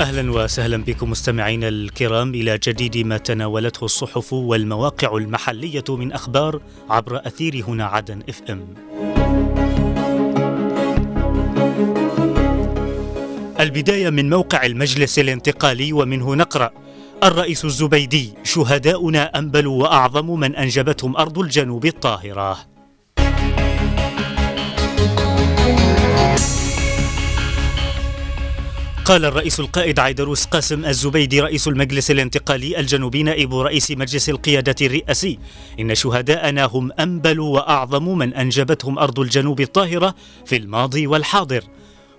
أهلا وسهلا بكم مستمعينا الكرام إلى جديد ما تناولته الصحف والمواقع المحلية من أخبار عبر أثير هنا عدن إف إم. البداية من موقع المجلس الانتقالي ومنه نقرأ الرئيس الزبيدي شهداؤنا أنبلوا وأعظم من أنجبتهم أرض الجنوب الطاهرة. قال الرئيس القائد عيدروس قاسم الزبيدي رئيس المجلس الانتقالي الجنوبي نائب رئيس مجلس القيادة الرئاسي. إن شهداءنا هم أنبل وأعظم من أنجبتهم أرض الجنوب الطاهرة في الماضي والحاضر.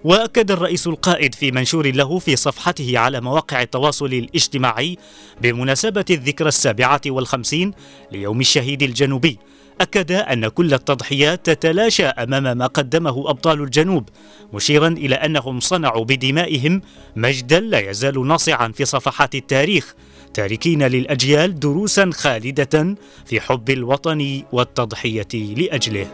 وأكد الرئيس القائد في منشور له في صفحته على مواقع التواصل الاجتماعي بمناسبة الذكرى السابعة والخمسين ليوم الشهيد الجنوبي. أكد أن كل التضحيات تتلاشى أمام ما قدمه أبطال الجنوب مشيرا إلى أنهم صنعوا بدمائهم مجدا لا يزال ناصعا في صفحات التاريخ تاركين للأجيال دروسا خالدة في حب الوطن والتضحية لأجله.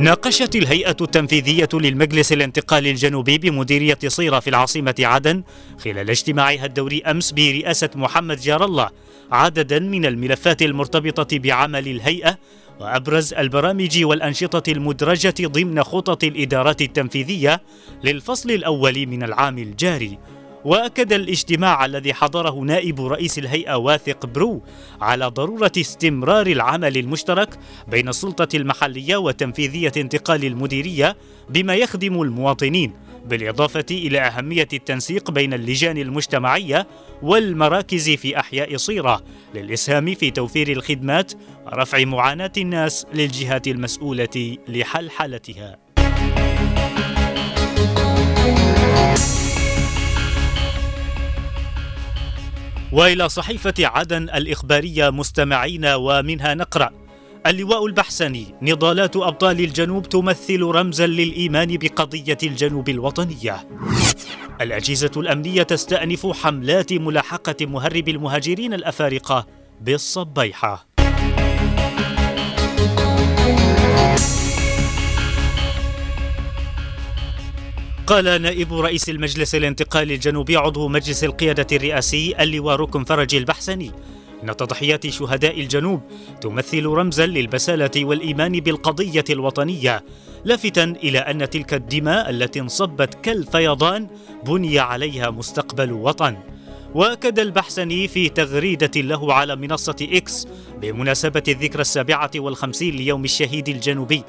ناقشت الهيئة التنفيذية للمجلس الانتقالي الجنوبي بمديرية صيرة في العاصمة عدن خلال اجتماعها الدوري أمس برئاسة محمد جار الله عددا من الملفات المرتبطة بعمل الهيئة وأبرز البرامج والأنشطة المدرجة ضمن خطط الإدارات التنفيذية للفصل الأول من العام الجاري. وأكد الاجتماع الذي حضره نائب رئيس الهيئة واثق برو على ضرورة استمرار العمل المشترك بين السلطة المحلية وتنفيذية انتقال المديرية بما يخدم المواطنين بالإضافة إلى أهمية التنسيق بين اللجان المجتمعية والمراكز في أحياء صيرة للإسهام في توفير الخدمات ورفع معاناة الناس للجهات المسؤولة لحلحلتها وإلى صحيفة عدن الإخبارية مستمعين ومنها نقرأ اللواء البحسني نضالات أبطال الجنوب تمثل رمزا للإيمان بقضية الجنوب الوطنية. الأجهزة الأمنية تستأنف حملات ملاحقة مهرب المهاجرين الأفارقة بالصبيحة. قال نائب رئيس المجلس الانتقالي الجنوبي عضو مجلس القيادة الرئاسي اللواء ركن فرج البحسني. إن تضحيات شهداء الجنوب تمثل رمزا للبسالة والإيمان بالقضية الوطنية لافتا إلى أن تلك الدماء التي انصبت كالفيضان بني عليها مستقبل وطن. وأكد البحسني في تغريدة له على منصة إكس بمناسبة الذكرى السابعة والخمسين ليوم الشهيد الجنوبي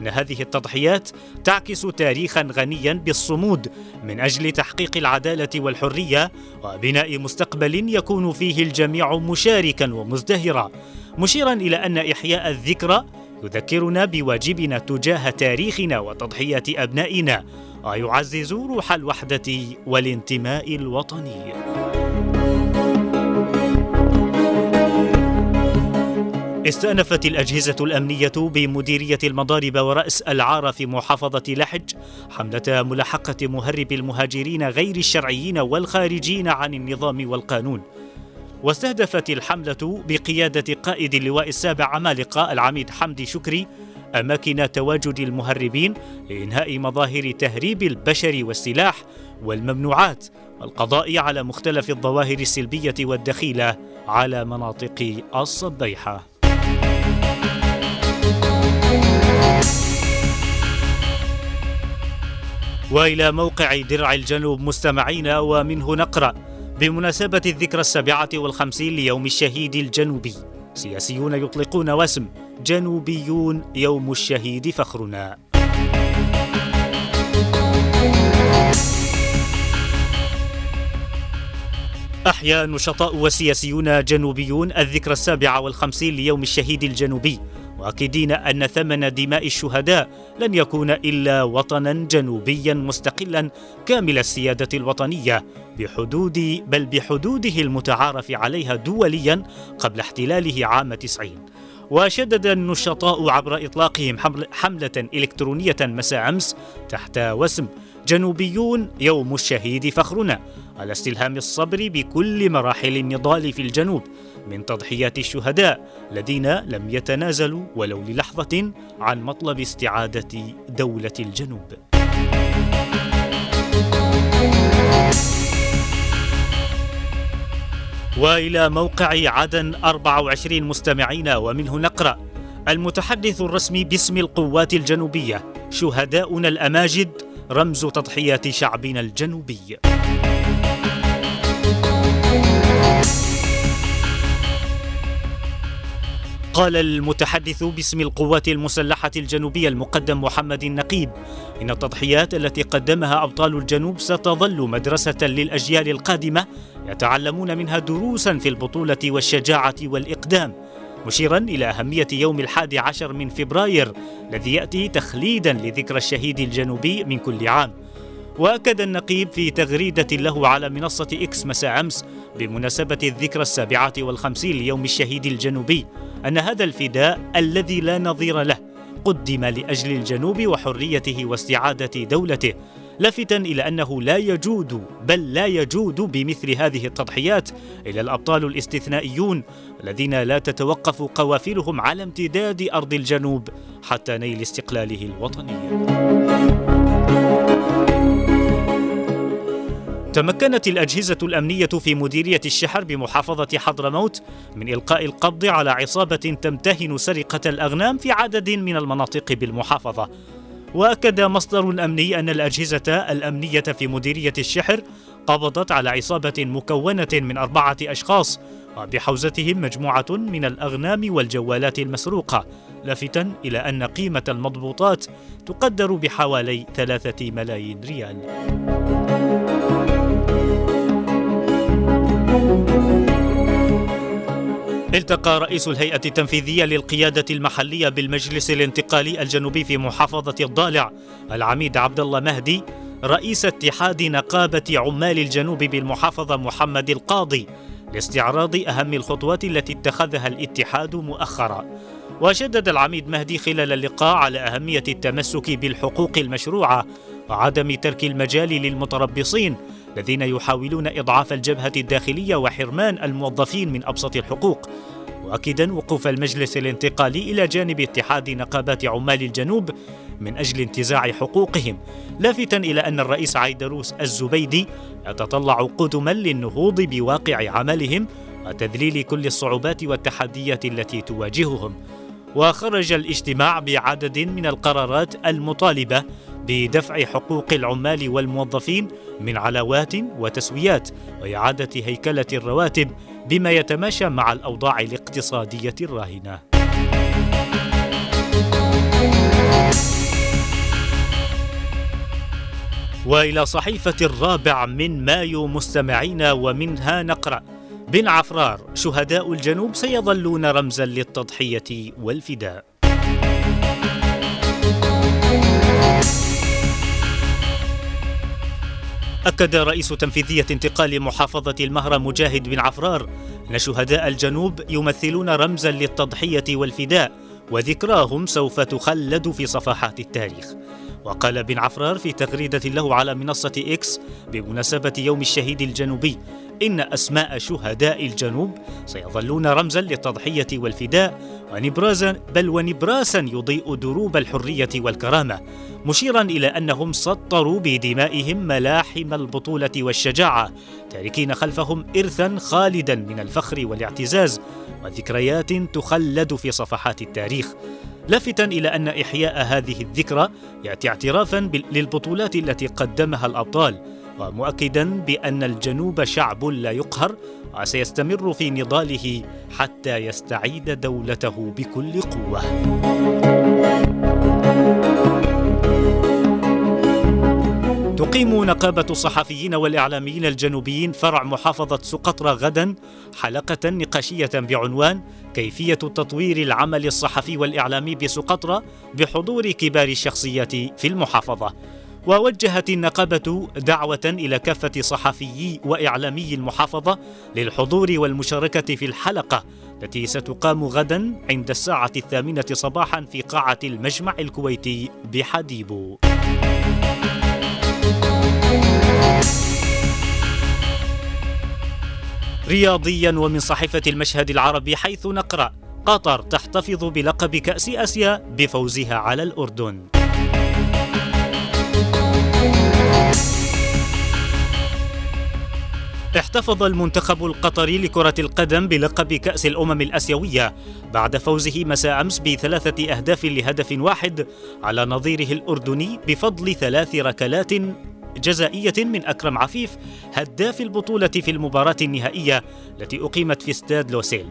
إن هذه التضحيات تعكس تاريخا غنيا بالصمود من أجل تحقيق العدالة والحرية وبناء مستقبل يكون فيه الجميع مشاركا ومزدهرا. مشيرا إلى أن إحياء الذكرى يذكرنا بواجبنا تجاه تاريخنا وتضحيات أبنائنا ويعزز روح الوحدة والانتماء الوطني. استأنفت الأجهزة الأمنية بمديرية المضارب ورأس العار في محافظة لحج حملة ملاحقة مهرب المهاجرين غير الشرعيين والخارجين عن النظام والقانون. واستهدفت الحملة بقيادة قائد اللواء السابع عمالقة العميد حمدي شكري أماكن تواجد المهربين لإنهاء مظاهر تهريب البشر والسلاح والممنوعات والقضاء على مختلف الظواهر السلبية والدخيلة على مناطق الصبيحة. وإلى موقع درع الجنوب مستمعين ومنه نقرأ. بمناسبة الذكرى السابعه والخمسين ليوم الشهيد الجنوبي سياسيون يطلقون وسم جنوبيون يوم الشهيد فخرنا. أحيا نشطاء وسياسيون جنوبيون الذكرى السابعة والخمسين ليوم الشهيد الجنوبي. مؤكدين أن ثمن دماء الشهداء لن يكون إلا وطنا جنوبيا مستقلا كامل السيادة الوطنية بحدود بل بحدوده المتعارف عليها دوليا قبل احتلاله عام 90 وشدد النشطاء عبر إطلاقهم حملة إلكترونية مساء أمس تحت وسم جنوبيون يوم الشهيد فخرنا على استلهام الصبر بكل مراحل النضال في الجنوب. من تضحيات الشهداء الذين لم يتنازلوا ولو للحظة عن مطلب استعادة دولة الجنوب. وإلى موقع عدن 24 مستمعين ومنه نقرأ المتحدث الرسمي باسم القوات الجنوبية شهداؤنا الأماجد رمز تضحيات شعبنا الجنوبي قال المتحدث باسم القوات المسلحة الجنوبية المقدم محمد النقيب إن التضحيات التي قدمها أبطال الجنوب ستظل مدرسة للأجيال القادمة يتعلمون منها دروسا في البطولة والشجاعة والإقدام مشيرا إلى أهمية يوم الحادي عشر من فبراير الذي يأتي تخليدا لذكرى الشهيد الجنوبي من كل عام. واكد النقيب في تغريدة له على منصة إكس مساء أمس بمناسبة الذكرى السابعة والخمسين ليوم الشهيد الجنوبي أن هذا الفداء الذي لا نظير له قدم لأجل الجنوب وحريته واستعادة دولته لافتا إلى أنه لا يجود بل لا يجود بمثل هذه التضحيات الا الأبطال الاستثنائيون الذين لا تتوقف قوافلهم على امتداد أرض الجنوب حتى نيل استقلاله الوطني. تمكنت الأجهزة الأمنية في مديرية الشحر بمحافظة حضرموت من إلقاء القبض على عصابة تمتهن سرقة الأغنام في عدد من المناطق بالمحافظة. وأكد مصدر أمني أن الأجهزة الأمنية في مديرية الشحر قبضت على عصابة مكونة من أربعة أشخاص وبحوزتهم مجموعة من الأغنام والجوالات المسروقة لافتا إلى أن قيمة المضبوطات تقدر بحوالي ثلاثة ملايين ريال التقى رئيس الهيئة التنفيذية للقيادة المحلية بالمجلس الانتقالي الجنوبي في محافظة الضالع العميد عبد الله مهدي رئيس اتحاد نقابة عمال الجنوب بالمحافظة محمد القاضي لاستعراض أهم الخطوات التي اتخذها الاتحاد مؤخرا. وشدد العميد مهدي خلال اللقاء على أهمية التمسك بالحقوق المشروعة وعدم ترك المجال للمتربصين الذين يحاولون إضعاف الجبهة الداخلية وحرمان الموظفين من أبسط الحقوق مؤكدا وقوف المجلس الانتقالي إلى جانب اتحاد نقابات عمال الجنوب من أجل انتزاع حقوقهم. لافتا إلى أن الرئيس عيدروس الزبيدي يتطلع قدما للنهوض بواقع عملهم وتذليل كل الصعوبات والتحديات التي تواجههم. وخرج الاجتماع بعدد من القرارات المطالبة بدفع حقوق العمال والموظفين من علاوات وتسويات وإعادة هيكلة الرواتب بما يتماشى مع الأوضاع الاقتصادية الراهنة. وإلى صحيفة الرابع من مايو مستمعين ومنها نقرأ بن عفرار شهداء الجنوب سيظلون رمزا للتضحية والفداء. أكد رئيس تنفيذية انتقال محافظة المهرة مجاهد بن عفرار أن شهداء الجنوب يمثلون رمزا للتضحية والفداء وذكراهم سوف تخلد في صفحات التاريخ. وقال بن عفرار في تغريدة له على منصة إكس بمناسبة يوم الشهيد الجنوبي إن أسماء شهداء الجنوب سيظلون رمزا للتضحية والفداء ونبرازا بل ونبراسا يضيء دروب الحرية والكرامة. مشيرا إلى أنهم سطروا بدمائهم ملاحم البطولة والشجاعة تاركين خلفهم إرثا خالدا من الفخر والاعتزاز وذكريات تخلد في صفحات التاريخ. لافتا إلى أن إحياء هذه الذكرى يأتي اعترافا للبطولات التي قدمها الأبطال ومؤكدا بأن الجنوب شعب لا يقهر وسيستمر في نضاله حتى يستعيد دولته بكل قوة. تقيم نقابة الصحفيين والإعلاميين الجنوبيين فرع محافظة سقطرى غدا حلقة نقاشية بعنوان كيفية تطوير العمل الصحفي والإعلامي بسقطرى بحضور كبار الشخصيات في المحافظة. ووجهت النقابة دعوة إلى كافة صحفيي وإعلامي المحافظة للحضور والمشاركة في الحلقة التي ستقام غدا عند الساعة الثامنة صباحا في قاعة المجمع الكويتي بحديبو. رياضيا ومن صحيفة المشهد العربي حيث نقرأ قطر تحتفظ بلقب كأس آسيا بفوزها على الأردن. احتفظ المنتخب القطري لكرة القدم بلقب كأس الأمم الآسيوية بعد فوزه مساء أمس بثلاثة أهداف لهدف واحد على نظيره الأردني بفضل ثلاث ركلات جزائية من أكرم عفيف هداف البطولة في المباراة النهائية التي أقيمت في استاد لوسيل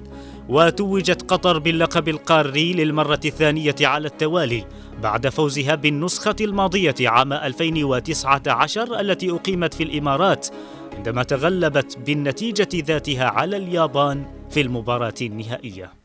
وتوجت قطر باللقب القاري للمرة الثانية على التوالي بعد فوزها بالنسخة الماضية عام 2019 التي أقيمت في الإمارات عندما تغلبت بالنتيجة ذاتها على اليابان في المباراة النهائية.